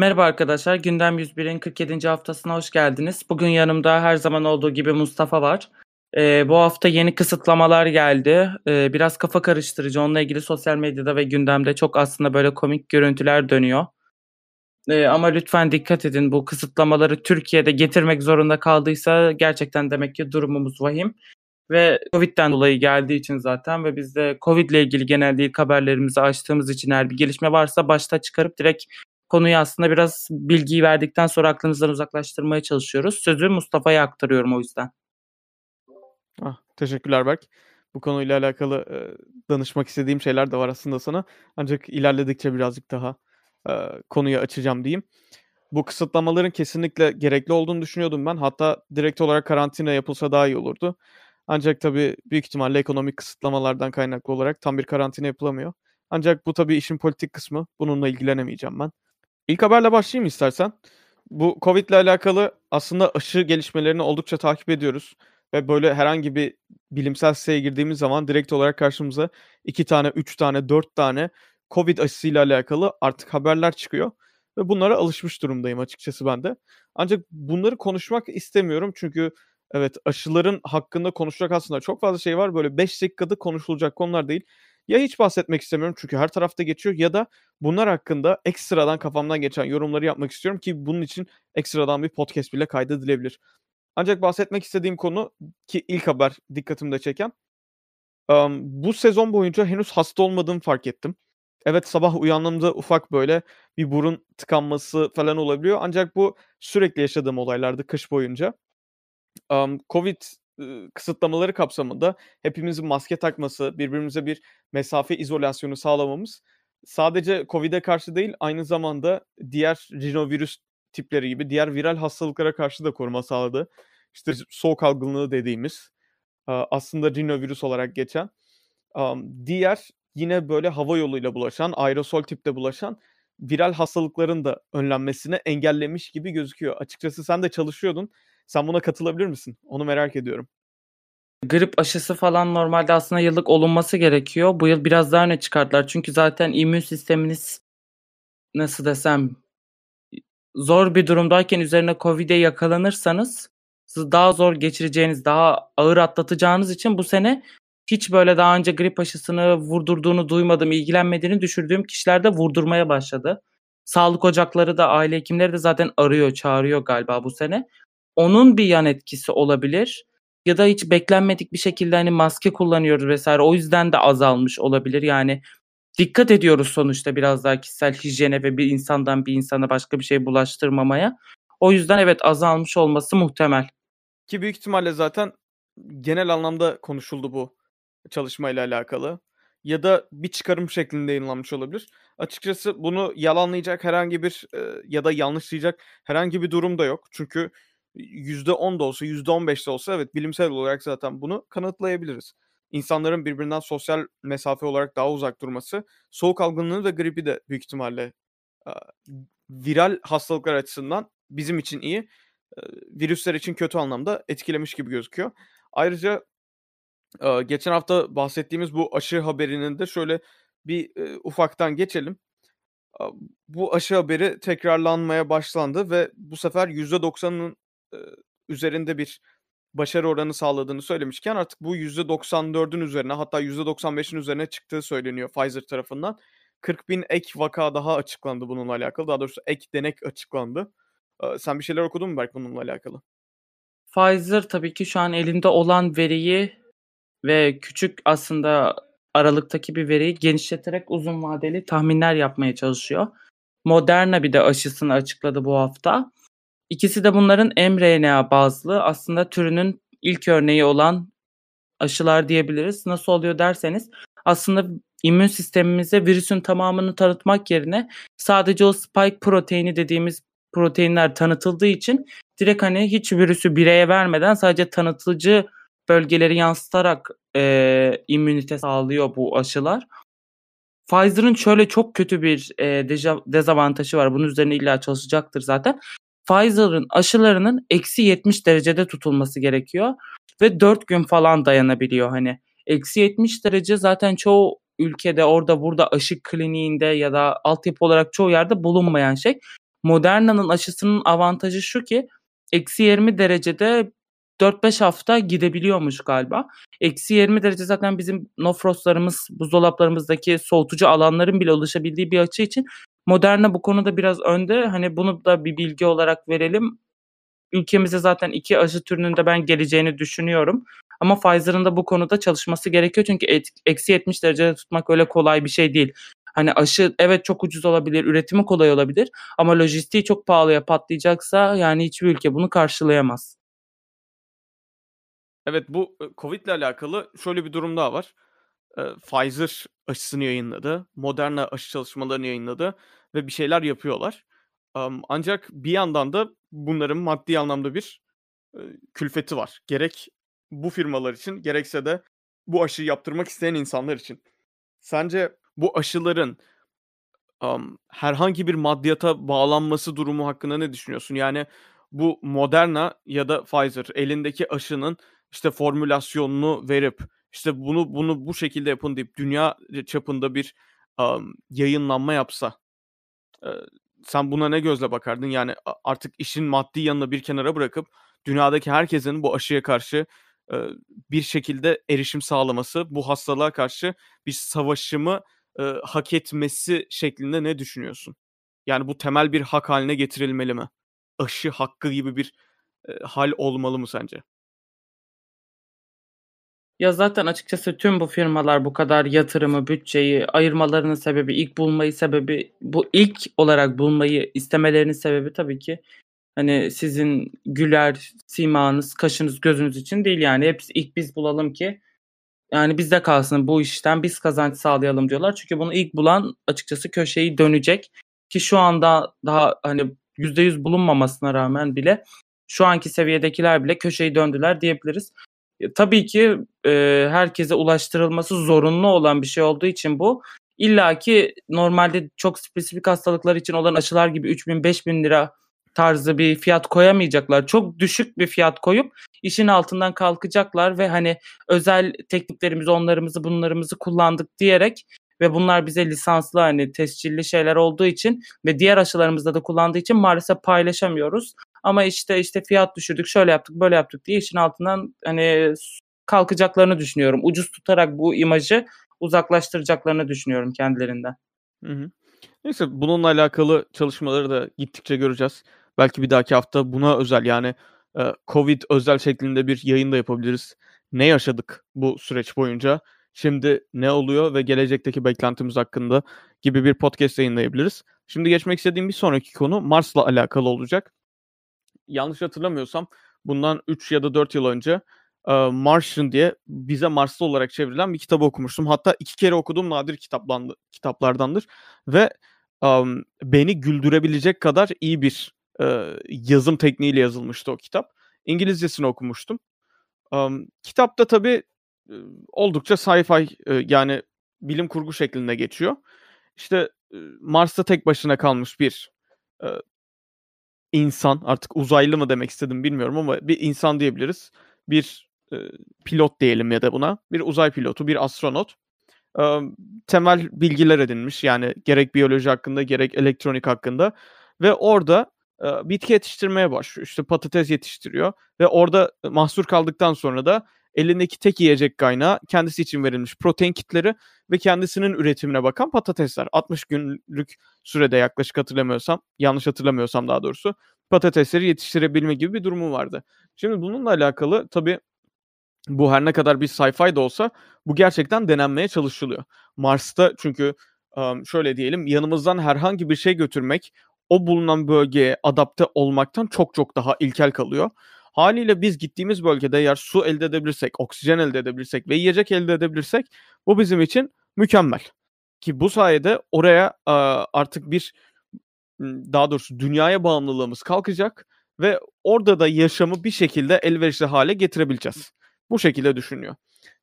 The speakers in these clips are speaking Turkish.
Merhaba arkadaşlar, Gündem 101'in 47. haftasına hoş geldiniz. Bugün yanımda her zaman olduğu gibi Mustafa var. Ee, bu hafta yeni kısıtlamalar geldi. Ee, biraz kafa karıştırıcı. Onunla ilgili sosyal medyada ve gündemde çok aslında böyle komik görüntüler dönüyor. Ee, ama lütfen dikkat edin bu kısıtlamaları Türkiye'de getirmek zorunda kaldıysa gerçekten demek ki durumumuz vahim. Ve Covid'den dolayı geldiği için zaten ve biz de Covid ile ilgili genelde ilk haberlerimizi açtığımız için eğer bir gelişme varsa başta çıkarıp direkt konuyu aslında biraz bilgiyi verdikten sonra aklınızdan uzaklaştırmaya çalışıyoruz. Sözü Mustafa'ya aktarıyorum o yüzden. Ah, teşekkürler Berk. Bu konuyla alakalı e, danışmak istediğim şeyler de var aslında sana. Ancak ilerledikçe birazcık daha e, konuyu açacağım diyeyim. Bu kısıtlamaların kesinlikle gerekli olduğunu düşünüyordum ben. Hatta direkt olarak karantina yapılsa daha iyi olurdu. Ancak tabii büyük ihtimalle ekonomik kısıtlamalardan kaynaklı olarak tam bir karantina yapılamıyor. Ancak bu tabii işin politik kısmı. Bununla ilgilenemeyeceğim ben. İlk haberle başlayayım istersen. Bu Covid ile alakalı aslında aşı gelişmelerini oldukça takip ediyoruz. Ve böyle herhangi bir bilimsel siteye girdiğimiz zaman direkt olarak karşımıza iki tane, üç tane, dört tane Covid aşısıyla alakalı artık haberler çıkıyor. Ve bunlara alışmış durumdayım açıkçası ben de. Ancak bunları konuşmak istemiyorum çünkü evet aşıların hakkında konuşacak aslında çok fazla şey var. Böyle 5 dakikada konuşulacak konular değil. Ya hiç bahsetmek istemiyorum çünkü her tarafta geçiyor ya da bunlar hakkında ekstradan kafamdan geçen yorumları yapmak istiyorum ki bunun için ekstradan bir podcast bile kaydedilebilir. Ancak bahsetmek istediğim konu ki ilk haber dikkatimde çeken um, bu sezon boyunca henüz hasta olmadığımı fark ettim. Evet sabah uyandığımda ufak böyle bir burun tıkanması falan olabiliyor. Ancak bu sürekli yaşadığım olaylardı kış boyunca. Covid kısıtlamaları kapsamında hepimizin maske takması, birbirimize bir mesafe izolasyonu sağlamamız sadece COVID'e karşı değil aynı zamanda diğer rinovirüs tipleri gibi diğer viral hastalıklara karşı da koruma sağladı. İşte soğuk algınlığı dediğimiz aslında rinovirüs olarak geçen diğer yine böyle hava yoluyla bulaşan, aerosol tipte bulaşan viral hastalıkların da önlenmesine engellemiş gibi gözüküyor. Açıkçası sen de çalışıyordun. Sen buna katılabilir misin? Onu merak ediyorum. Grip aşısı falan normalde aslında yıllık olunması gerekiyor. Bu yıl biraz daha öne çıkarttılar. Çünkü zaten immün sisteminiz nasıl desem zor bir durumdayken üzerine Covid'e yakalanırsanız daha zor geçireceğiniz, daha ağır atlatacağınız için bu sene hiç böyle daha önce grip aşısını vurdurduğunu duymadım, ilgilenmediğini düşürdüğüm kişiler de vurdurmaya başladı. Sağlık ocakları da aile hekimleri de zaten arıyor, çağırıyor galiba bu sene. Onun bir yan etkisi olabilir ya da hiç beklenmedik bir şekilde hani maske kullanıyoruz vesaire o yüzden de azalmış olabilir. Yani dikkat ediyoruz sonuçta biraz daha kişisel hijyene ve bir insandan bir insana başka bir şey bulaştırmamaya. O yüzden evet azalmış olması muhtemel. Ki büyük ihtimalle zaten genel anlamda konuşuldu bu çalışmayla alakalı. Ya da bir çıkarım şeklinde yayınlanmış olabilir. Açıkçası bunu yalanlayacak herhangi bir ya da yanlışlayacak herhangi bir durum da yok. Çünkü %10 da olsa, %15 de olsa evet bilimsel olarak zaten bunu kanıtlayabiliriz. İnsanların birbirinden sosyal mesafe olarak daha uzak durması, soğuk algınlığı ve gribi de büyük ihtimalle viral hastalıklar açısından bizim için iyi, virüsler için kötü anlamda etkilemiş gibi gözüküyor. Ayrıca geçen hafta bahsettiğimiz bu aşı haberinin de şöyle bir ufaktan geçelim. Bu aşı haberi tekrarlanmaya başlandı ve bu sefer %90'ın üzerinde bir başarı oranı sağladığını söylemişken artık bu %94'ün üzerine hatta %95'in üzerine çıktığı söyleniyor Pfizer tarafından. 40 bin ek vaka daha açıklandı bununla alakalı. Daha doğrusu ek denek açıklandı. Sen bir şeyler okudun mu Berk bununla alakalı? Pfizer tabii ki şu an elinde olan veriyi ve küçük aslında aralıktaki bir veriyi genişleterek uzun vadeli tahminler yapmaya çalışıyor. Moderna bir de aşısını açıkladı bu hafta. İkisi de bunların mRNA bazlı aslında türünün ilk örneği olan aşılar diyebiliriz. Nasıl oluyor derseniz aslında immün sistemimize virüsün tamamını tanıtmak yerine sadece o spike proteini dediğimiz proteinler tanıtıldığı için direkt hani hiç virüsü bireye vermeden sadece tanıtıcı bölgeleri yansıtarak e, immünite sağlıyor bu aşılar. Pfizer'ın şöyle çok kötü bir e, dezavantajı var. Bunun üzerine illa çalışacaktır zaten. Pfizer'ın aşılarının eksi 70 derecede tutulması gerekiyor ve 4 gün falan dayanabiliyor hani. Eksi 70 derece zaten çoğu ülkede orada burada aşı kliniğinde ya da altyapı olarak çoğu yerde bulunmayan şey. Moderna'nın aşısının avantajı şu ki eksi 20 derecede 4-5 hafta gidebiliyormuş galiba. Eksi 20 derece zaten bizim no frostlarımız, buzdolaplarımızdaki soğutucu alanların bile ulaşabildiği bir açı için Moderna bu konuda biraz önde. Hani bunu da bir bilgi olarak verelim. Ülkemize zaten iki aşı türünün de ben geleceğini düşünüyorum. Ama Pfizer'ın da bu konuda çalışması gerekiyor. Çünkü eksi 70 derecede tutmak öyle kolay bir şey değil. Hani aşı evet çok ucuz olabilir, üretimi kolay olabilir ama lojistiği çok pahalıya patlayacaksa yani hiçbir ülke bunu karşılayamaz. Evet bu Covid ile alakalı şöyle bir durum daha var. Pfizer aşısını yayınladı. Moderna aşı çalışmalarını yayınladı ve bir şeyler yapıyorlar. ancak bir yandan da bunların maddi anlamda bir külfeti var. Gerek bu firmalar için gerekse de bu aşıyı yaptırmak isteyen insanlar için. Sence bu aşıların um, herhangi bir maddiyata bağlanması durumu hakkında ne düşünüyorsun? Yani bu Moderna ya da Pfizer elindeki aşının işte formülasyonunu verip işte bunu bunu bu şekilde yapın deyip dünya çapında bir um, yayınlanma yapsa e, sen buna ne gözle bakardın? Yani artık işin maddi yanına bir kenara bırakıp dünyadaki herkesin bu aşıya karşı e, bir şekilde erişim sağlaması, bu hastalığa karşı bir savaşımı e, hak etmesi şeklinde ne düşünüyorsun? Yani bu temel bir hak haline getirilmeli mi? Aşı hakkı gibi bir e, hal olmalı mı sence? Ya zaten açıkçası tüm bu firmalar bu kadar yatırımı, bütçeyi ayırmalarının sebebi, ilk bulmayı sebebi, bu ilk olarak bulmayı istemelerinin sebebi tabii ki hani sizin güler simanız, kaşınız, gözünüz için değil yani. Hepsi ilk biz bulalım ki yani bizde kalsın bu işten biz kazanç sağlayalım diyorlar. Çünkü bunu ilk bulan açıkçası köşeyi dönecek ki şu anda daha hani %100 bulunmamasına rağmen bile şu anki seviyedekiler bile köşeyi döndüler diyebiliriz. E, tabii ki e, herkese ulaştırılması zorunlu olan bir şey olduğu için bu İlla ki normalde çok spesifik hastalıklar için olan aşılar gibi 3000 5000 lira tarzı bir fiyat koyamayacaklar. Çok düşük bir fiyat koyup işin altından kalkacaklar ve hani özel tekniklerimizi, onlarımızı, bunlarımızı kullandık diyerek ve bunlar bize lisanslı hani tescilli şeyler olduğu için ve diğer aşılarımızda da kullandığı için maalesef paylaşamıyoruz. Ama işte işte fiyat düşürdük, şöyle yaptık, böyle yaptık diye işin altından hani kalkacaklarını düşünüyorum. Ucuz tutarak bu imajı uzaklaştıracaklarını düşünüyorum kendilerinden. Hı hı. Neyse bununla alakalı çalışmaları da gittikçe göreceğiz. Belki bir dahaki hafta buna özel yani e, Covid özel şeklinde bir yayın da yapabiliriz. Ne yaşadık bu süreç boyunca? Şimdi ne oluyor ve gelecekteki beklentimiz hakkında gibi bir podcast yayınlayabiliriz. Şimdi geçmek istediğim bir sonraki konu Mars'la alakalı olacak. Yanlış hatırlamıyorsam bundan 3 ya da 4 yıl önce e, Martian diye bize Marslı olarak çevrilen bir kitabı okumuştum. Hatta iki kere okuduğum nadir kitaplardandır. Ve um, beni güldürebilecek kadar iyi bir e, yazım tekniğiyle yazılmıştı o kitap. İngilizcesini okumuştum. Um, kitapta tabii oldukça sci-fi yani bilim kurgu şeklinde geçiyor. İşte Mars'ta tek başına kalmış bir insan artık uzaylı mı demek istedim bilmiyorum ama bir insan diyebiliriz. Bir e, pilot diyelim ya da buna. Bir uzay pilotu, bir astronot. E, temel bilgiler edinmiş yani gerek biyoloji hakkında gerek elektronik hakkında ve orada e, bitki yetiştirmeye başlıyor. İşte patates yetiştiriyor ve orada mahsur kaldıktan sonra da elindeki tek yiyecek kaynağı kendisi için verilmiş protein kitleri ve kendisinin üretimine bakan patatesler. 60 günlük sürede yaklaşık hatırlamıyorsam, yanlış hatırlamıyorsam daha doğrusu patatesleri yetiştirebilme gibi bir durumu vardı. Şimdi bununla alakalı tabii bu her ne kadar bir sci-fi de olsa bu gerçekten denenmeye çalışılıyor. Mars'ta çünkü şöyle diyelim yanımızdan herhangi bir şey götürmek o bulunan bölgeye adapte olmaktan çok çok daha ilkel kalıyor. Haliyle biz gittiğimiz bölgede eğer su elde edebilirsek, oksijen elde edebilirsek ve yiyecek elde edebilirsek bu bizim için mükemmel. Ki bu sayede oraya artık bir daha doğrusu dünyaya bağımlılığımız kalkacak ve orada da yaşamı bir şekilde elverişli hale getirebileceğiz. Bu şekilde düşünüyor.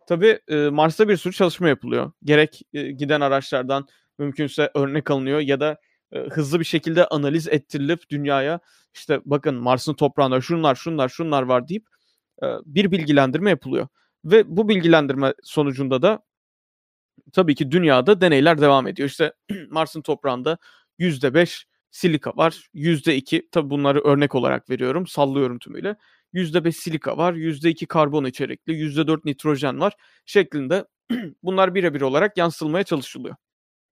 Tabii Mars'ta bir sürü çalışma yapılıyor. Gerek giden araçlardan mümkünse örnek alınıyor ya da hızlı bir şekilde analiz ettirilip dünyaya işte bakın Mars'ın toprağında şunlar şunlar şunlar var deyip bir bilgilendirme yapılıyor. Ve bu bilgilendirme sonucunda da tabii ki dünyada deneyler devam ediyor. İşte Mars'ın toprağında %5 silika var. %2 tabi bunları örnek olarak veriyorum. Sallıyorum tümüyle. %5 silika var. %2 karbon içerikli. %4 nitrojen var. Şeklinde bunlar birebir olarak yansıtılmaya çalışılıyor.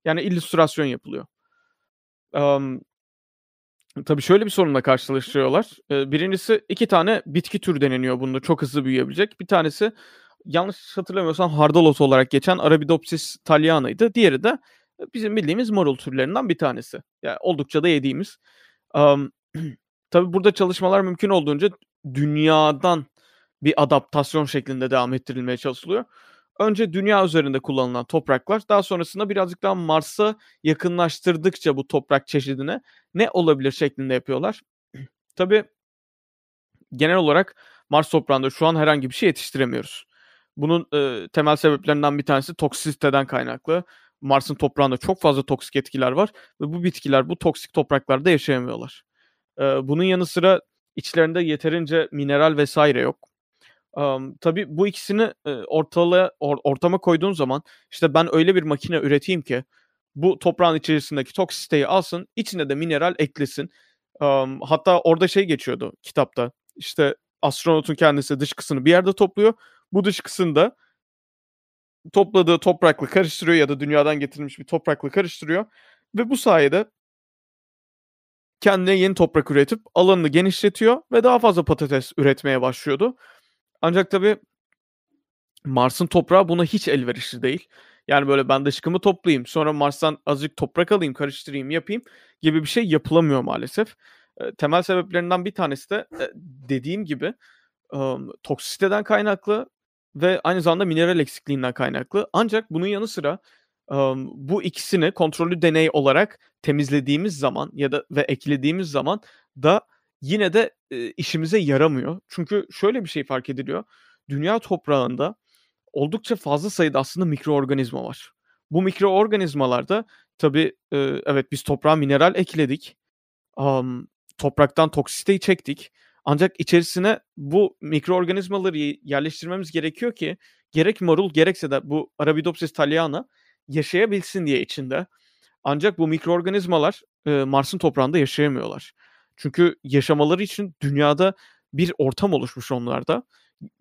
Yani illüstrasyon yapılıyor. Um, tabii şöyle bir sorunla karşılaşıyorlar. Ee, birincisi iki tane bitki türü deneniyor bunda çok hızlı büyüyebilecek. Bir tanesi yanlış hatırlamıyorsam hardalot olarak geçen Arabidopsis thaliana'ydı. Diğeri de bizim bildiğimiz marul türlerinden bir tanesi. Yani oldukça da yediğimiz. Um, tabii burada çalışmalar mümkün olduğunca dünyadan bir adaptasyon şeklinde devam ettirilmeye çalışılıyor. Önce dünya üzerinde kullanılan topraklar, daha sonrasında birazcık daha Mars'a yakınlaştırdıkça bu toprak çeşidine ne olabilir şeklinde yapıyorlar. Tabii genel olarak Mars toprağında şu an herhangi bir şey yetiştiremiyoruz. Bunun e, temel sebeplerinden bir tanesi toksisiteden kaynaklı. Mars'ın toprağında çok fazla toksik etkiler var ve bu bitkiler bu toksik topraklarda yaşayamıyorlar. E, bunun yanı sıra içlerinde yeterince mineral vesaire yok. Um, tabii bu ikisini e, ortalığa or, ortama koyduğun zaman işte ben öyle bir makine üreteyim ki bu toprağın içerisindeki toksiteyi alsın, içine de mineral eklesin. Um, hatta orada şey geçiyordu kitapta. İşte astronotun kendisi dışkısını bir yerde topluyor. Bu dışkısını topladığı toprakla karıştırıyor ya da dünyadan getirilmiş bir toprakla karıştırıyor. Ve bu sayede kendine yeni toprak üretip alanını genişletiyor ve daha fazla patates üretmeye başlıyordu. Ancak tabii Mars'ın toprağı buna hiç elverişli değil. Yani böyle ben dışkımı toplayayım sonra Mars'tan azıcık toprak alayım karıştırayım yapayım gibi bir şey yapılamıyor maalesef. Temel sebeplerinden bir tanesi de dediğim gibi toksisiteden kaynaklı ve aynı zamanda mineral eksikliğinden kaynaklı. Ancak bunun yanı sıra bu ikisini kontrollü deney olarak temizlediğimiz zaman ya da ve eklediğimiz zaman da yine de e, işimize yaramıyor. Çünkü şöyle bir şey fark ediliyor. Dünya toprağında oldukça fazla sayıda aslında mikroorganizma var. Bu mikroorganizmalarda tabii e, evet biz toprağa mineral ekledik. Um, topraktan toksiteyi çektik. Ancak içerisine bu mikroorganizmaları yerleştirmemiz gerekiyor ki gerek marul gerekse de bu Arabidopsis thaliana yaşayabilsin diye içinde. Ancak bu mikroorganizmalar e, Mars'ın toprağında yaşayamıyorlar. Çünkü yaşamaları için dünyada bir ortam oluşmuş onlarda.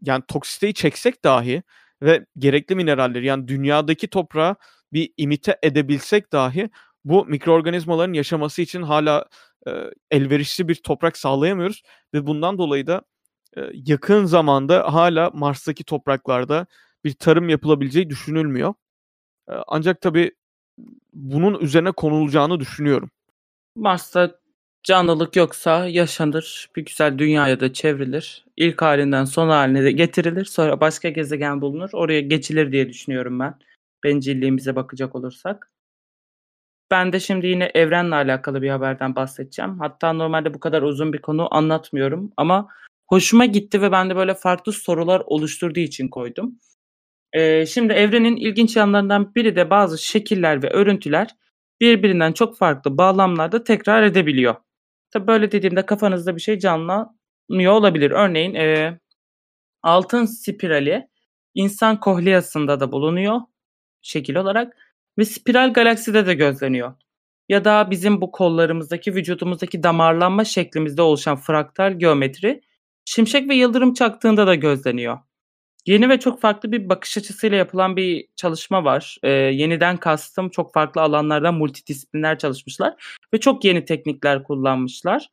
Yani toksiteyi çeksek dahi ve gerekli mineralleri yani dünyadaki toprağı bir imite edebilsek dahi bu mikroorganizmaların yaşaması için hala e, elverişli bir toprak sağlayamıyoruz ve bundan dolayı da e, yakın zamanda hala Mars'taki topraklarda bir tarım yapılabileceği düşünülmüyor. E, ancak tabii bunun üzerine konulacağını düşünüyorum. Mars'ta canlılık yoksa yaşanır, bir güzel dünyaya da çevrilir. İlk halinden son haline de getirilir. Sonra başka gezegen bulunur. Oraya geçilir diye düşünüyorum ben. Bencilliğimize bakacak olursak. Ben de şimdi yine evrenle alakalı bir haberden bahsedeceğim. Hatta normalde bu kadar uzun bir konu anlatmıyorum ama hoşuma gitti ve ben de böyle farklı sorular oluşturduğu için koydum. Ee, şimdi evrenin ilginç yanlarından biri de bazı şekiller ve örüntüler birbirinden çok farklı bağlamlarda tekrar edebiliyor. Tabii böyle dediğimde kafanızda bir şey canlanmıyor olabilir. Örneğin e, altın spirali insan kohliasında da bulunuyor şekil olarak ve spiral galakside de gözleniyor. Ya da bizim bu kollarımızdaki vücudumuzdaki damarlanma şeklimizde oluşan fraktal geometri şimşek ve yıldırım çaktığında da gözleniyor. Yeni ve çok farklı bir bakış açısıyla yapılan bir çalışma var. Ee, yeniden kastım çok farklı alanlardan multidisipliner çalışmışlar ve çok yeni teknikler kullanmışlar.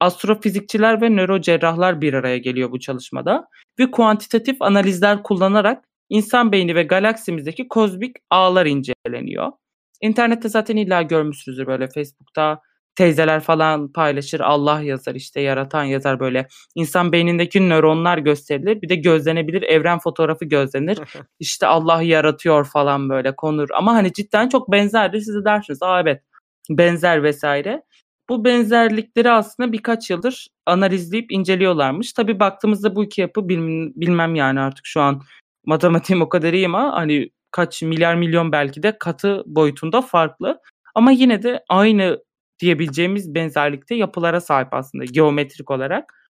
Astrofizikçiler ve nörocerrahlar bir araya geliyor bu çalışmada ve kuantitatif analizler kullanarak insan beyni ve galaksimizdeki kozmik ağlar inceleniyor. İnternette zaten illa görmüşsünüzdür böyle Facebook'ta teyzeler falan paylaşır. Allah yazar işte yaratan yazar böyle. İnsan beynindeki nöronlar gösterilir. Bir de gözlenebilir evren fotoğrafı gözlenir. işte Allah yaratıyor falan böyle konur. Ama hani cidden çok benzerdir. Siz de dersiniz aa evet benzer vesaire. Bu benzerlikleri aslında birkaç yıldır analizleyip inceliyorlarmış. Tabii baktığımızda bu iki yapı bilmem yani artık şu an matematiğim o kadar iyi ama hani kaç milyar milyon belki de katı boyutunda farklı. Ama yine de aynı diyebileceğimiz benzerlikte yapılara sahip aslında geometrik olarak.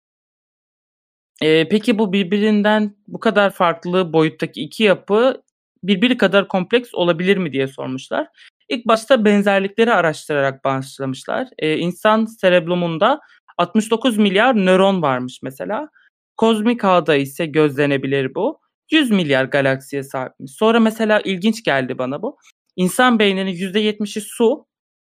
Ee, peki bu birbirinden bu kadar farklı boyuttaki iki yapı birbiri kadar kompleks olabilir mi diye sormuşlar. İlk başta benzerlikleri araştırarak başlamışlar. Eee, insan sereblumunda 69 milyar nöron varmış mesela. Kozmik ağda ise gözlenebilir bu. 100 milyar galaksiye sahipmiş. Sonra mesela ilginç geldi bana bu. İnsan beyninin %70'i su,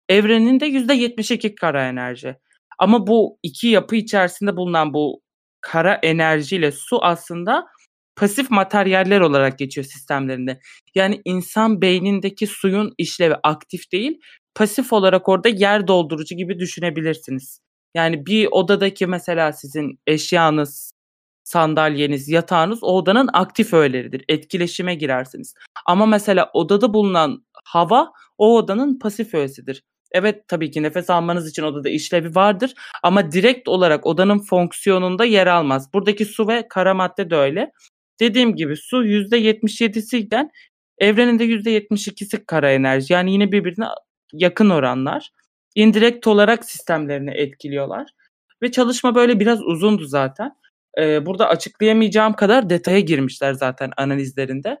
evrenin de %72 kara enerji. Ama bu iki yapı içerisinde bulunan bu kara enerjiyle su aslında pasif materyaller olarak geçiyor sistemlerinde. Yani insan beynindeki suyun işlevi aktif değil, pasif olarak orada yer doldurucu gibi düşünebilirsiniz. Yani bir odadaki mesela sizin eşyanız, sandalyeniz, yatağınız o odanın aktif öğeleridir. Etkileşime girersiniz. Ama mesela odada bulunan hava o odanın pasif öğesidir. Evet tabii ki nefes almanız için odada işlevi vardır ama direkt olarak odanın fonksiyonunda yer almaz. Buradaki su ve kara madde de öyle. Dediğim gibi su %77'si iken evrenin de %72'si kara enerji. Yani yine birbirine yakın oranlar. İndirekt olarak sistemlerini etkiliyorlar. Ve çalışma böyle biraz uzundu zaten. Ee, burada açıklayamayacağım kadar detaya girmişler zaten analizlerinde.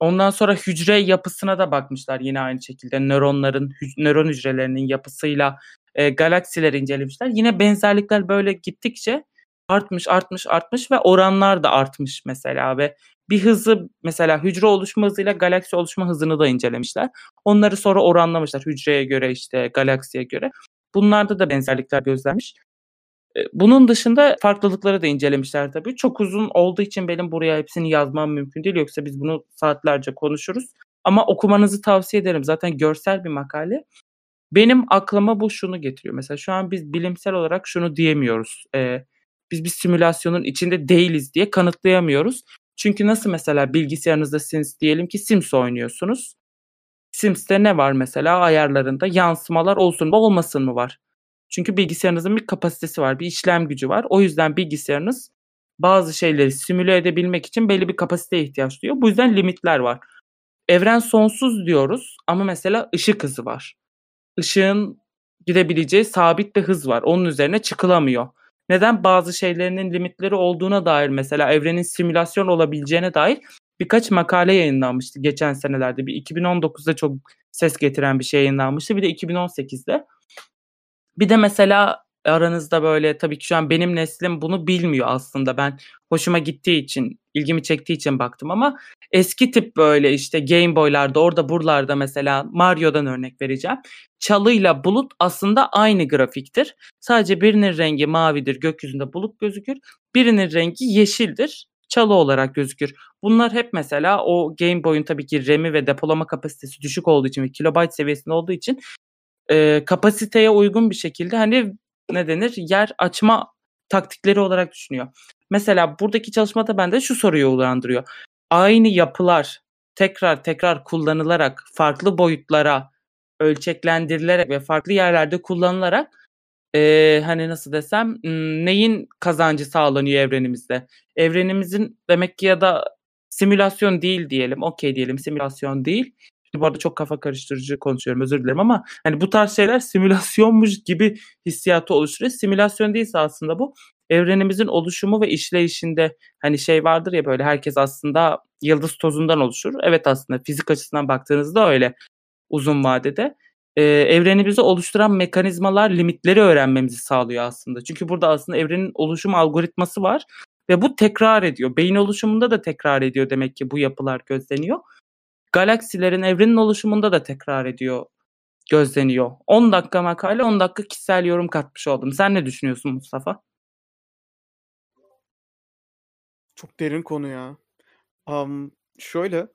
Ondan sonra hücre yapısına da bakmışlar yine aynı şekilde. Nöronların, nöron hücrelerinin yapısıyla e, galaksileri incelemişler. Yine benzerlikler böyle gittikçe artmış, artmış, artmış ve oranlar da artmış mesela ve bir hızı mesela hücre oluşma hızıyla galaksi oluşma hızını da incelemişler. Onları sonra oranlamışlar hücreye göre işte galaksiye göre. Bunlarda da benzerlikler gözlenmiş. E, bunun dışında farklılıkları da incelemişler tabii. Çok uzun olduğu için benim buraya hepsini yazmam mümkün değil. Yoksa biz bunu saatlerce konuşuruz. Ama okumanızı tavsiye ederim. Zaten görsel bir makale. Benim aklıma bu şunu getiriyor. Mesela şu an biz bilimsel olarak şunu diyemiyoruz. Ee, biz bir simülasyonun içinde değiliz diye kanıtlayamıyoruz. Çünkü nasıl mesela bilgisayarınızda Sims diyelim ki Sims oynuyorsunuz. Sims'te ne var mesela ayarlarında yansımalar olsun mu olmasın mı var. Çünkü bilgisayarınızın bir kapasitesi var, bir işlem gücü var. O yüzden bilgisayarınız bazı şeyleri simüle edebilmek için belli bir kapasiteye ihtiyaç duyuyor. Bu yüzden limitler var. Evren sonsuz diyoruz ama mesela ışık hızı var. Işığın gidebileceği sabit bir hız var. Onun üzerine çıkılamıyor. Neden? Bazı şeylerinin limitleri olduğuna dair mesela evrenin simülasyon olabileceğine dair birkaç makale yayınlanmıştı geçen senelerde. Bir 2019'da çok ses getiren bir şey yayınlanmıştı. Bir de 2018'de. Bir de mesela aranızda böyle tabii ki şu an benim neslim bunu bilmiyor aslında. Ben hoşuma gittiği için, ilgimi çektiği için baktım ama eski tip böyle işte Game Boy'larda orada buralarda mesela Mario'dan örnek vereceğim. Çalıyla bulut aslında aynı grafiktir. Sadece birinin rengi mavidir, gökyüzünde bulut gözükür. Birinin rengi yeşildir, çalı olarak gözükür. Bunlar hep mesela o Game Boy'un tabii ki RAM'i ve depolama kapasitesi düşük olduğu için ve kilobayt seviyesinde olduğu için e, kapasiteye uygun bir şekilde hani ne denir yer açma taktikleri olarak düşünüyor. Mesela buradaki çalışmada bende şu soruyu uyandırıyor. Aynı yapılar tekrar tekrar kullanılarak farklı boyutlara ölçeklendirilerek ve farklı yerlerde kullanılarak e, hani nasıl desem neyin kazancı sağlanıyor evrenimizde? Evrenimizin demek ki ya da simülasyon değil diyelim. Okey diyelim simülasyon değil. Şimdi bu arada çok kafa karıştırıcı konuşuyorum özür dilerim ama hani bu tarz şeyler simülasyonmuş gibi hissiyatı oluşturuyor. Simülasyon değilse aslında bu evrenimizin oluşumu ve işleyişinde hani şey vardır ya böyle herkes aslında yıldız tozundan oluşur. Evet aslında fizik açısından baktığınızda öyle uzun vadede. Ee, evrenimizi oluşturan mekanizmalar limitleri öğrenmemizi sağlıyor aslında. Çünkü burada aslında evrenin oluşum algoritması var ve bu tekrar ediyor. Beyin oluşumunda da tekrar ediyor demek ki bu yapılar gözleniyor galaksilerin evrenin oluşumunda da tekrar ediyor, gözleniyor. 10 dakika makale, 10 dakika kişisel yorum katmış oldum. Sen ne düşünüyorsun Mustafa? Çok derin konu ya. Um, şöyle,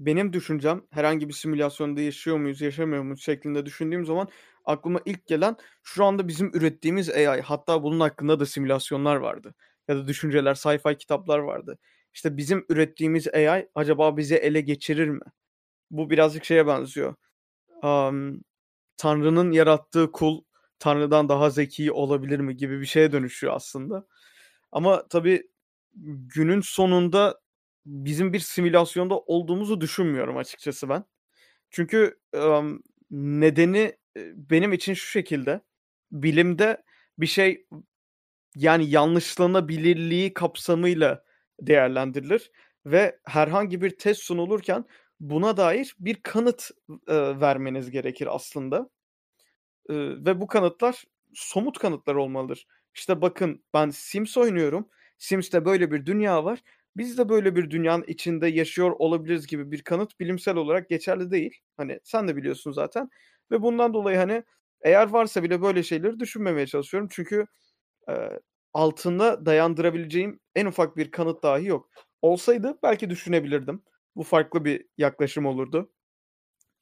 benim düşüncem herhangi bir simülasyonda yaşıyor muyuz, yaşamıyor muyuz şeklinde düşündüğüm zaman aklıma ilk gelen şu anda bizim ürettiğimiz AI. Hatta bunun hakkında da simülasyonlar vardı. Ya da düşünceler, sci-fi kitaplar vardı. İşte bizim ürettiğimiz AI acaba bizi ele geçirir mi? Bu birazcık şeye benziyor. Um, Tanrı'nın yarattığı kul Tanrı'dan daha zeki olabilir mi gibi bir şeye dönüşüyor aslında. Ama tabii günün sonunda bizim bir simülasyonda olduğumuzu düşünmüyorum açıkçası ben. Çünkü um, nedeni benim için şu şekilde. Bilimde bir şey yani yanlışlanabilirliği kapsamıyla değerlendirilir ve herhangi bir test sunulurken buna dair bir kanıt, eee, vermeniz gerekir aslında. Eee, ve bu kanıtlar somut kanıtlar olmalıdır. İşte bakın ben Sims oynuyorum. Sims'te böyle bir dünya var. Biz de böyle bir dünyanın içinde yaşıyor olabiliriz gibi bir kanıt bilimsel olarak geçerli değil. Hani sen de biliyorsun zaten ve bundan dolayı, hani, eğer varsa bile böyle şeyleri düşünmemeye çalışıyorum. Çünkü, eee, altında dayandırabileceğim en ufak bir kanıt dahi yok. Olsaydı belki düşünebilirdim. Bu farklı bir yaklaşım olurdu.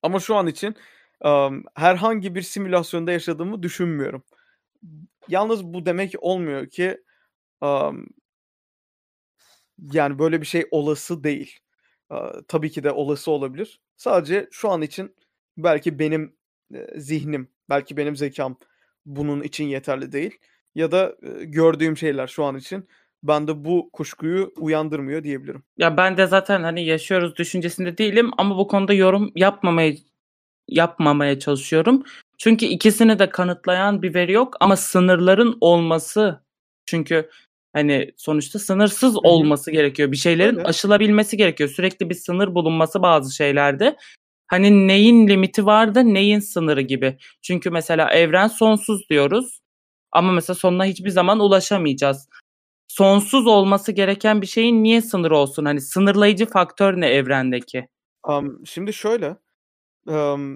Ama şu an için, emm, herhangi bir simülasyonda yaşadığımı düşünmüyorum. Yalnız bu demek olmuyor ki, emm yani, böyle bir şey olası değil. Aaa, tabii ki de olası olabilir. Sadece şu an için belki benim, eee, zihnim, belki benim zekâm bunun için yeterli değil ya da, eee, gördüğüm şeyler şu an için bende bu kuşkuyu uyandırmıyor diyebilirim. Ya, ben de zaten, hani, yaşıyoruz düşüncesinde değilim ama bu konuda yorum yapmamayı yapmamaya çalışıyorum. Çünkü ikisini de kanıtlayan bir veri yok ama sınırların olması çünkü, hani, sonuçta sınırsız olması gerekiyor. Bir şeylerin Öyle. aşılabilmesi gerekiyor. Sürekli bir sınır bulunması bazı şeylerde. Hani, neyin limiti var da neyin sınırı gibi. Çünkü mesela evren sonsuz diyoruz ama mesela sonuna hiçbir zaman ulaşamayacağız. Sonsuz olması gereken bir şeyin niye sınırı olsun? Hani, sınırlayıcı faktör ne evrendeki? Amm, şimdi şöyle, ı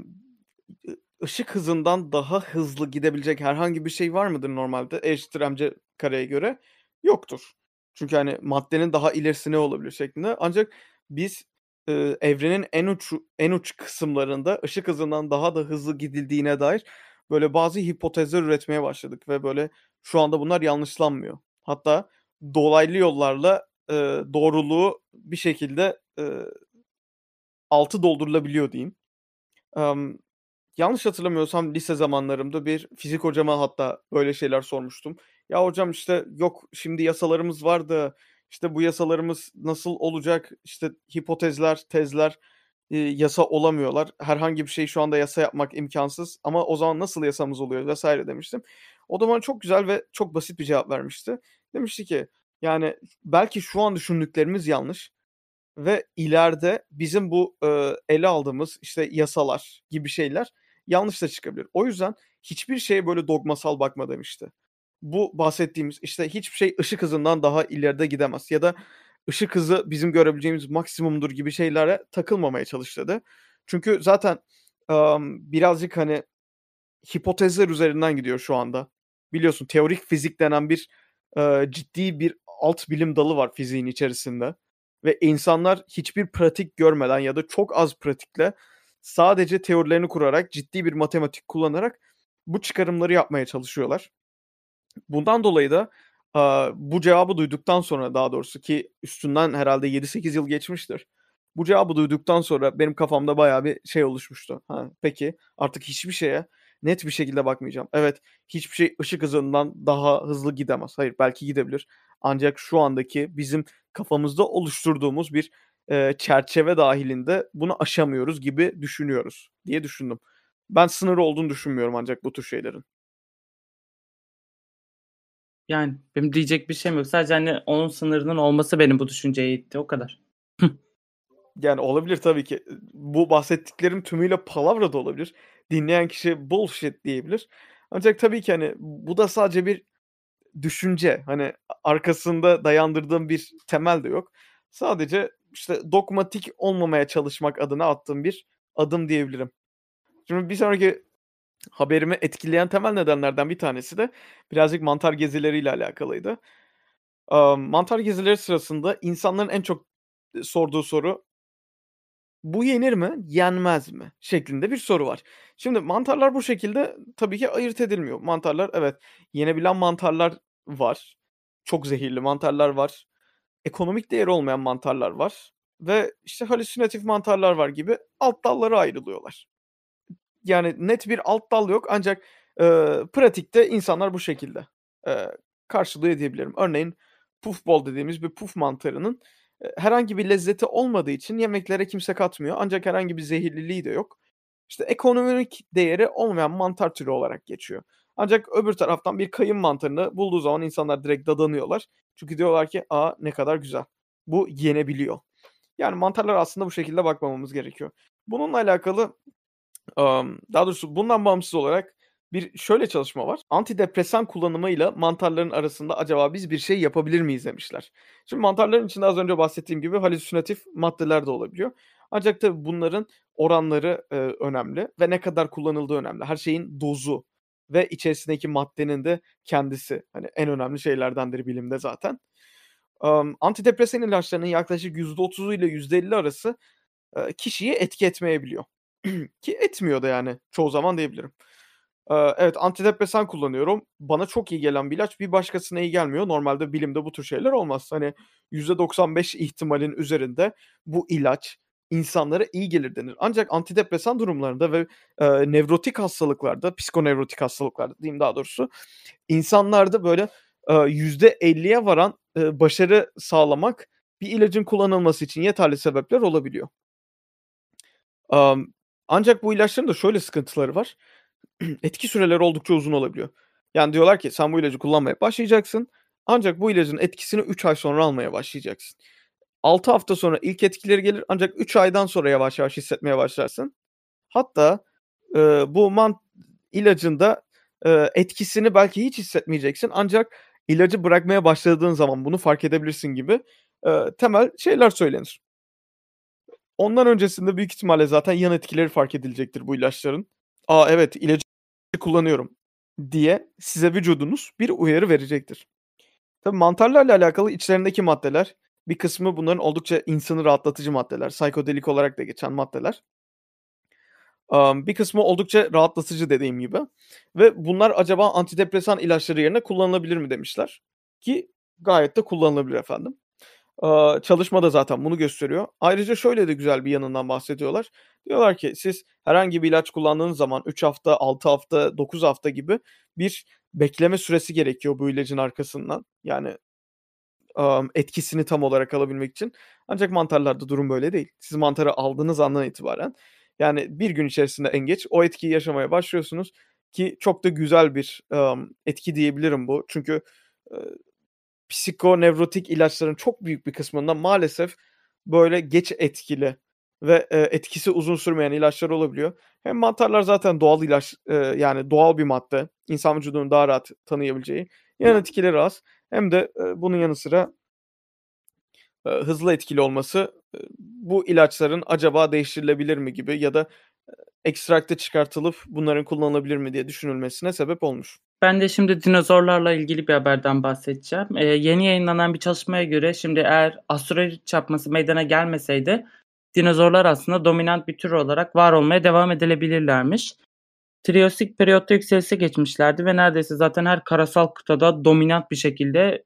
ışık hızından daha hızlı gidebilecek herhangi bir şey var mıdır normalde E eşittir mc kareye göre? Yoktur. Çünkü, hani, maddenin daha ilerisi ne olabilir şeklinde. Ancak biz, eee, evrenin en uç en uç kısımlarında ışık hızından daha da hızlı gidildiğine dair böyle bazı hipotezler üretmeye başladık ve böyle şu anda bunlar yanlışlanmıyor. Hatta dolaylı yollarla, eee, doğruluğu bir şekilde, eee altı doldurulabiliyor diyeyim. Emm, yanlış hatırlamıyorsam lise zamanlarımda bir fizik hocama hatta böyle şeyler sormuştum. "Ya hocam, işte, yok şimdi yasalarımız var da, işte, bu yasalarımız nasıl olacak? İşte, hipotezler, tezler, eee, yasa olamıyorlar. Herhangi bir şeyi şu anda yasa yapmak imkânsız ama o zaman nasıl yasamız oluyor?" vs. demiştim. O da bana çok güzel ve çok basit bir cevap vermişti. Demişti ki, "Yani, belki şu an düşündüklerimiz yanlış ve ileride bizim bu, eee, ele aldığımız, işte, yasalar gibi şeyler yanlış da çıkabilir. O yüzden hiçbir şeye böyle dogmasal bakma." demişti. Bu bahsettiğimiz, işte, hiçbir şey ışık hızından daha ileride gidemez ya da ışık hızı bizim görebileceğimiz maksimumdur gibi şeylere takılmamaya çalış dedi. Çünkü zaten, emm, birazcık, hani, hipotezler üzerinden gidiyor şu anda. Biliyorsun teorik fizik denen bir, eee, ciddi bir alt bilim dalı var fiziğin içerisinde ve insanlar hiçbir pratik görmeden ya da çok az pratikle sadece teorilerini kurarak, ciddi bir matematik kullanarak bu çıkarımları yapmaya çalışıyorlar. Bundan dolayı da, aaa, bu cevabı duyduktan sonra daha doğrusu ki üstünden herhâlde 7-8 yıl geçmiştir. Bu cevabı duyduktan sonra benim kafamda bayağı bir şey oluşmuştu. Ha, peki artık hiçbir şeye net bir şekilde bakmayacağım. Evet, hiçbir şey ışık hızından daha hızlı gidemez. Hayır, belki gidebilir. Ancak şu andaki bizim kafamızda oluşturduğumuz bir, eee, çerçeve dâhilinde bunu aşamıyoruz gibi düşünüyoruz diye düşündüm. Ben sınırı olduğunu düşünmüyorum ancak bu tür şeylerin. Yani, benim diyecek bir şeyim yok. Sadece, hani, onun sınırının olması beni bu düşünceye itti, o kadar. Yani, olabilir tabii ki. Bu bahsettiklerim tümüyle palavra da olabilir. Dinleyen kişi bullshit diyebilir. Ancak tabii ki, hani, bu da sadece bir düşünce. Hani, arkasında dayandırdığım bir temel de yok. Sadece, işte, dogmatik olmamaya çalışmak adına attığım bir adım diyebilirim. Şimdi bir sonraki haberimi etkileyen temel nedenlerden bir tanesi de birazcık mantar gezileriyle alakalıydı. Mantar gezileri sırasında insanların en çok, sorduğu soru "Bu yenir mi, yenmez mi?" şeklinde bir soru var. Şimdi mantarlar bu şekilde tabii ki ayırt edilmiyor. Mantarlar evet, yenebilen mantarlar var. Çok zehirli mantarlar var. Ekonomik değeri olmayan mantarlar var ve, işte, halüsinatif mantarlar var gibi alt dallara ayrılıyorlar. Yani, net bir alt dal yok ancak, eee, pratikte insanlar bu şekilde, eee, karşılıyor diyebilirim. Örneğin puffball dediğimiz bir puf mantarının, herhangi bir lezzeti olmadığı için yemeklere kimse katmıyor ancak herhangi bir zehirliliği de yok. İşte, ekonomik değeri olmayan mantar türü olarak geçiyor. Ancak öbür taraftan bir kayın mantarını bulduğu zaman insanlar direkt dadanıyorlar. Çünkü diyorlar ki, "A, ne kadar güzel. Bu yenebiliyor." Yani mantarlara aslında bu şekilde bakmamamız gerekiyor. Bununla alakalı daha doğrusu bundan bağımsız olarak bir şöyle çalışma var. Antidepresan kullanımıyla mantarların arasında acaba biz bir şey yapabilir miyiz demişler. Şimdi mantarların içinde az önce bahsettiğim gibi halüsinatif maddeler de olabiliyor. Ancak tabii bunların oranları e, önemli ve ne kadar kullanıldığı önemli. Her şeyin dozu ve içerisindeki maddenin de kendisi hani en önemli şeylerdendir bilimde zaten. Um, antidepresan ilaçlarının yaklaşık %30'u ile %50 arası e, kişiyi etki etmeyebiliyor. Ki etmiyor da yani çoğu zaman diyebilirim. Eee, evet, antidepresan kullanıyorum. Bana çok iyi gelen bir ilaç bir başkasına iyi gelmiyor. Normalde bilimde bu tür şeyler olmaz. Hani %95 ihtimalin üzerinde bu ilaç insanlara iyi gelir denir. Ancak antidepresan durumlarında ve, eee, nevrotik hastalıklarda, psikonevrotik hastalıklarda diyeyim daha doğrusu, insanlarda böyle, eee, %50'ye varan, eee, başarı sağlamak bir ilacın kullanılması için yeterli sebepler olabiliyor. Emm, ancak bu ilaçların da şöyle sıkıntıları var. etki süreleri oldukça uzun olabiliyor. Yani diyorlar ki sen bu ilacı kullanmaya başlayacaksın. Ancak bu ilacın etkisini 3 ay sonra almaya başlayacaksın. 6 hafta sonra ilk etkileri gelir ancak 3 aydan sonra yavaş yavaş hissetmeye başlarsın. Hatta e, bu man ilacın da e, etkisini belki hiç hissetmeyeceksin ancak ilacı bırakmaya başladığın zaman bunu fark edebilirsin gibi e, temel şeyler söylenir. Ondan öncesinde büyük ihtimalle zaten yan etkileri fark edilecektir bu ilaçların. Aa evet ilacı kullanıyorum diye size vücudunuz bir uyarı verecektir. Tabii mantarlarla alakalı içlerindeki maddeler bir kısmı bunların oldukça insanı rahatlatıcı maddeler. Psikodelik olarak da geçen maddeler. Bir kısmı oldukça rahatlatıcı dediğim gibi. Ve bunlar acaba antidepresan ilaçları yerine kullanılabilir mi demişler. Ki gayet de kullanılabilir efendim. Çalışma da zaten bunu gösteriyor. Ayrıca şöyle de güzel bir yanından bahsediyorlar. Diyorlar ki siz herhangi bir ilaç kullandığınız zaman 3 hafta, 6 hafta, 9 hafta gibi bir bekleme süresi gerekiyor bu ilacın arkasından. Yani, etkisini tam olarak alabilmek için. Ancak mantarlarda durum böyle değil. Siz mantarı aldığınız andan itibaren, yani bir gün içerisinde en geç o etkiyi yaşamaya başlıyorsunuz ki çok da güzel bir, etki diyebilirim bu. Çünkü, psikonevrotik ilaçların çok büyük bir kısmında maalesef böyle geç etkili ve, eee, etkisi uzun sürmeyen ilaçlar olabiliyor. Hem mantarlar zaten doğal ilaç, eee, yani doğal bir madde. İnsan vücudunun daha rahat tanıyabileceği. Yan etkileri az. Hem de, eee, bunun yanı sıra eee, hızlı etkili olması, eee, bu ilaçların acaba değiştirilebilir mi gibi ya da, eee, ekstrakta çıkartılıp bunların kullanılabilir mi diye düşünülmesine sebep olmuş. Ben de şimdi dinozorlarla ilgili bir haberden bahsedeceğim. Eee, yeni yayınlanan bir çalışmaya göre şimdi eğer asteroid çarpması meydana gelmeseydi dinozorlar aslında dominant bir tür olarak var olmaya devam edilebilirlermiş. Triyosik periyotta yükselişe geçmişlerdi ve neredeyse zaten her karasal kıtada dominant bir şekilde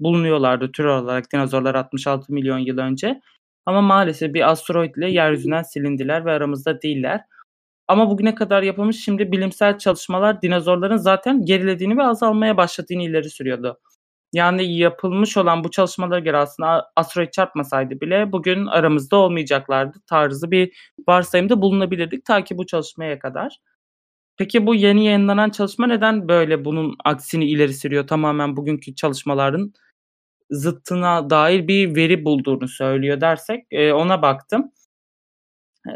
bulunuyorlardı tür olarak dinozorlar 66 milyon yıl önce. Ama maalesef bir asteroid ile yeryüzünden silindiler ve aramızda değiller. Ama bugüne kadar yapılmış şimdi bilimsel çalışmalar dinozorların zaten gerilediğini ve azalmaya başladığını ileri sürüyordu. Yani yapılmış olan bu çalışmalara göre aslında asteroid çarpmasaydı bile bugün aramızda olmayacaklardı tarzı bir varsayımda bulunabilirdik ta ki bu çalışmaya kadar. Peki bu yeni yayınlanan çalışma neden böyle bunun aksini ileri sürüyor? Tamamen bugünkü çalışmaların zıttına dair bir veri bulduğunu söylüyor dersek ona baktım.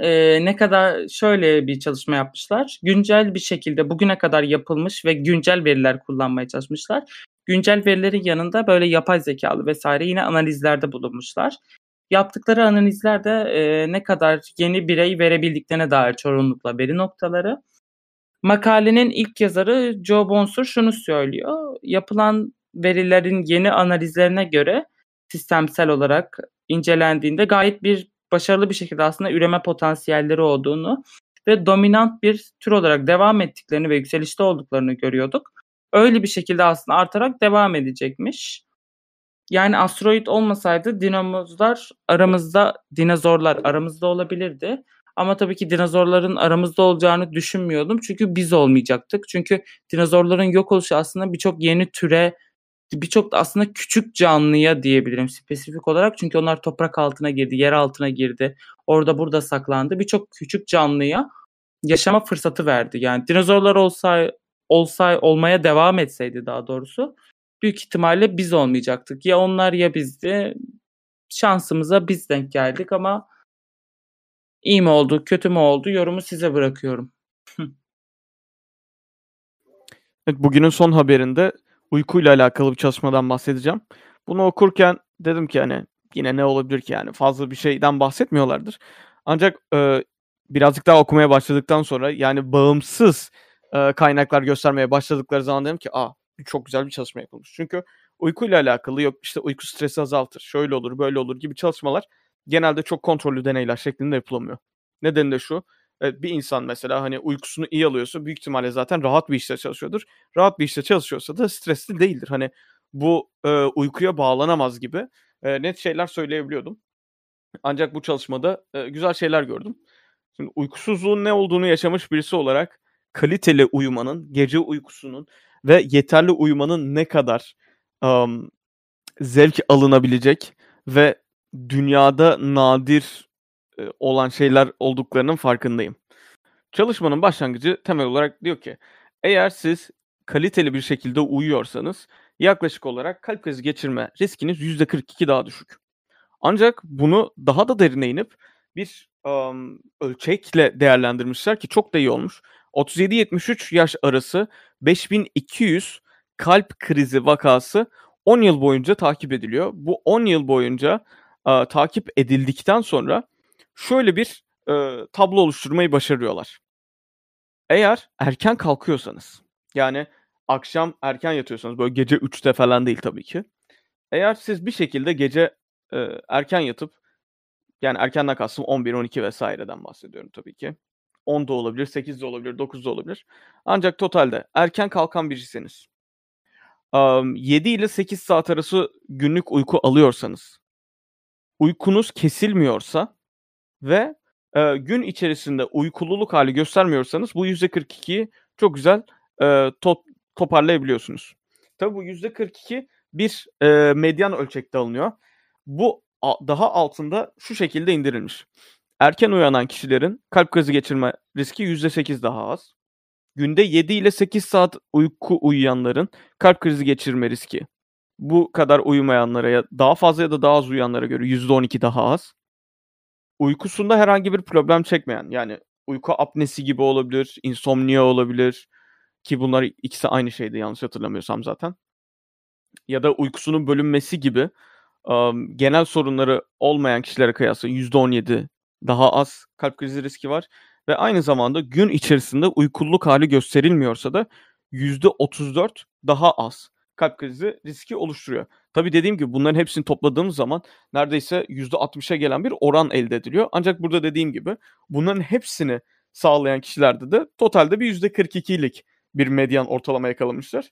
Eee, ne kadar şöyle bir çalışma yapmışlar. Güncel bir şekilde bugüne kadar yapılmış ve güncel veriler kullanmaya çalışmışlar. Güncel verilerin yanında böyle yapay zekalı vesaire yine analizlerde bulunmuşlar. Yaptıkları analizlerde, eee, ne kadar yeni birey verebildiklerine dair çoğunlukla veri noktaları. Makalenin ilk yazarı Joe Bonsur şunu söylüyor. Yapılan verilerin yeni analizlerine göre sistemsel olarak incelendiğinde gayet bir başarılı bir şekilde aslında üreme potansiyelleri olduğunu ve dominant bir tür olarak devam ettiklerini ve yükselişte olduklarını görüyorduk. Öyle bir şekilde aslında artarak devam edecekmiş. Yani asteroid olmasaydı dinozorlar aramızda dinozorlar aramızda olabilirdi. Ama tabii ki dinozorların aramızda olacağını düşünmüyordum. Çünkü biz olmayacaktık. Çünkü dinozorların yok oluşu aslında birçok yeni türe birçok da aslında küçük canlıya diyebilirim spesifik olarak. Çünkü onlar toprak altına girdi, yer altına girdi. Orada burada saklandı. Birçok küçük canlıya yaşama fırsatı verdi. Yani dinozorlar olsa olsa olmaya devam etseydi daha doğrusu büyük ihtimalle biz olmayacaktık. Ya onlar ya bizdi. şansımıza biz denk geldik ama iyi mi oldu, kötü mü oldu yorumu size bırakıyorum. Evet, bugünün son haberinde uykuyla alakalı bir çalışmadan bahsedeceğim. Bunu okurken dedim ki hani yine ne olabilir ki yani fazla bir şeyden bahsetmiyorlardır. Ancak e, birazcık daha okumaya başladıktan sonra yani bağımsız e, kaynaklar göstermeye başladıkları zaman dedim ki aa çok güzel bir çalışma yapılmış. Çünkü uykuyla alakalı yok işte uyku stresi azaltır, şöyle olur, böyle olur gibi çalışmalar genelde çok kontrollü deneyler şeklinde yapılamıyor. Nedeni de şu. Evet, bir insan mesela hani uykusunu iyi alıyorsa büyük ihtimalle zaten rahat bir işte çalışıyordur. Rahat bir işte çalışıyorsa da stresli değildir. Hani bu e, uykuya bağlanamaz gibi e, net şeyler söyleyebiliyordum. Ancak bu çalışmada e, güzel şeyler gördüm. Şimdi uykusuzluğun ne olduğunu yaşamış birisi olarak kaliteli uyumanın, gece uykusunun ve yeterli uyumanın ne kadar um, zevk alınabilecek ve dünyada nadir olan şeyler olduklarının farkındayım. Çalışmanın başlangıcı temel olarak diyor ki eğer siz kaliteli bir şekilde uyuyorsanız yaklaşık olarak kalp krizi geçirme riskiniz %42 daha düşük. Ancak bunu daha da derine inip bir um, ölçekle değerlendirmişler ki çok da iyi olmuş. 37-73 yaş arası 5200 kalp krizi vakası 10 yıl boyunca takip ediliyor. Bu 10 yıl boyunca e, takip edildikten sonra şöyle bir e, tablo oluşturmayı başarıyorlar. Eğer erken kalkıyorsanız yani akşam erken yatıyorsanız böyle gece 3'te falan değil tabii ki. Eğer siz bir şekilde gece e, erken yatıp yani erkenden kastım 11, 12 vesaireden bahsediyorum tabii ki. 10 da olabilir, 8 de olabilir, 9 da olabilir. Ancak totalde erken kalkan birisiniz. Um, 7 ile 8 saat arası günlük uyku alıyorsanız, uykunuz kesilmiyorsa ve e, gün içerisinde uykululuk hali göstermiyorsanız bu %42'yi çok güzel e, to- toparlayabiliyorsunuz. Tabii bu %42 bir e, medyan ölçekte alınıyor. Bu daha altında şu şekilde indirilmiş. Erken uyanan kişilerin kalp krizi geçirme riski %8 daha az. Günde 7 ile 8 saat uyku uyuyanların kalp krizi geçirme riski bu kadar uyumayanlara ya daha fazla ya da daha az uyuyanlara göre %12 daha az. Uykusunda herhangi bir problem çekmeyen yani uyku apnesi gibi olabilir, insomnia olabilir ki bunlar ikisi aynı şeydi yanlış hatırlamıyorsam zaten. Ya da uykusunun bölünmesi gibi um, genel sorunları olmayan kişilere kıyasla %17 daha az kalp krizi riski var ve aynı zamanda gün içerisinde uykuluk hali gösterilmiyorsa da %34 daha az kalp krizi riski oluşturuyor. Tabii dediğim gibi bunların hepsini topladığımız zaman neredeyse %60'a gelen bir oran elde ediliyor. Ancak burada dediğim gibi bunların hepsini sağlayan kişilerde de totalde bir %42'lik bir medyan ortalama yakalamışlar.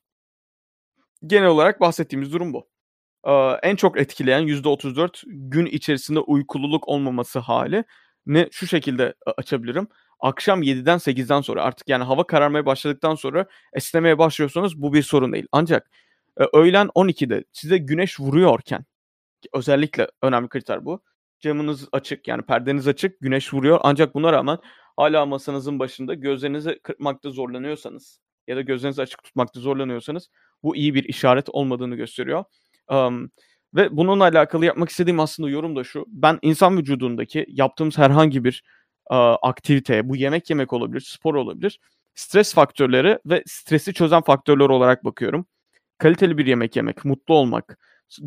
Genel olarak bahsettiğimiz durum bu en çok etkileyen %34 gün içerisinde uykululuk olmaması hali ne şu şekilde açabilirim. Akşam 7'den 8'den sonra artık yani hava kararmaya başladıktan sonra esnemeye başlıyorsanız bu bir sorun değil. Ancak öğlen 12'de size güneş vuruyorken özellikle önemli kriter bu. Camınız açık yani perdeniz açık güneş vuruyor ancak buna rağmen hala masanızın başında gözlerinizi kırpmakta zorlanıyorsanız ya da gözlerinizi açık tutmakta zorlanıyorsanız bu iyi bir işaret olmadığını gösteriyor. Um, ve bununla alakalı yapmak istediğim aslında yorum da şu. Ben insan vücudundaki yaptığımız herhangi bir uh, aktiviteye, bu yemek yemek olabilir, spor olabilir, stres faktörleri ve stresi çözen faktörler olarak bakıyorum. Kaliteli bir yemek yemek, mutlu olmak,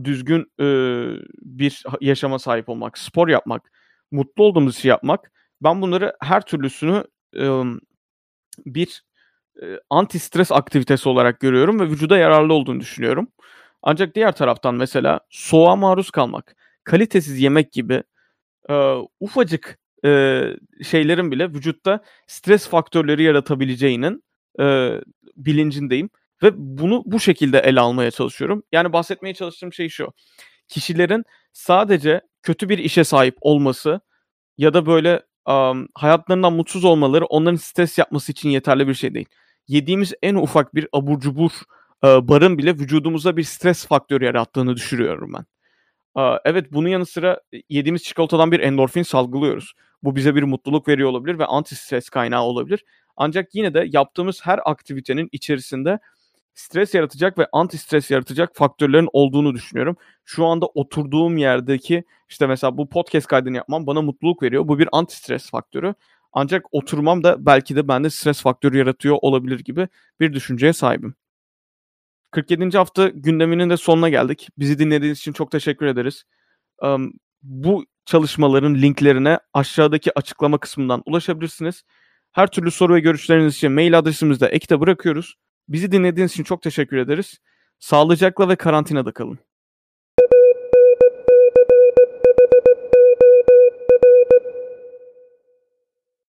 düzgün e, bir yaşama sahip olmak, spor yapmak, mutlu olduğumuz işi yapmak. Ben bunları her türlüsünü e, bir e, anti stres aktivitesi olarak görüyorum ve vücuda yararlı olduğunu düşünüyorum. Ancak diğer taraftan mesela soğuğa maruz kalmak, kalitesiz yemek gibi e, ufacık e, şeylerin bile vücutta stres faktörleri yaratabileceğinin e, bilincindeyim. Ve bunu bu şekilde ele almaya çalışıyorum. Yani bahsetmeye çalıştığım şey şu. Kişilerin sadece kötü bir işe sahip olması ya da böyle um, hayatlarından mutsuz olmaları onların stres yapması için yeterli bir şey değil. Yediğimiz en ufak bir abur cubur barın bile vücudumuza bir stres faktörü yarattığını düşünüyorum ben. Evet bunun yanı sıra yediğimiz çikolatadan bir endorfin salgılıyoruz. Bu bize bir mutluluk veriyor olabilir ve anti stres kaynağı olabilir. Ancak yine de yaptığımız her aktivitenin içerisinde stres yaratacak ve anti stres yaratacak faktörlerin olduğunu düşünüyorum. Şu anda oturduğum yerdeki işte mesela bu podcast kaydını yapmam bana mutluluk veriyor. Bu bir anti stres faktörü. Ancak oturmam da belki de bende stres faktörü yaratıyor olabilir gibi bir düşünceye sahibim. 47. hafta gündeminin de sonuna geldik. Bizi dinlediğiniz için çok teşekkür ederiz. Bu çalışmaların linklerine aşağıdaki açıklama kısmından ulaşabilirsiniz. Her türlü soru ve görüşleriniz için mail adresimizde ekte bırakıyoruz. Bizi dinlediğiniz için çok teşekkür ederiz. Sağlıcakla ve karantinada kalın.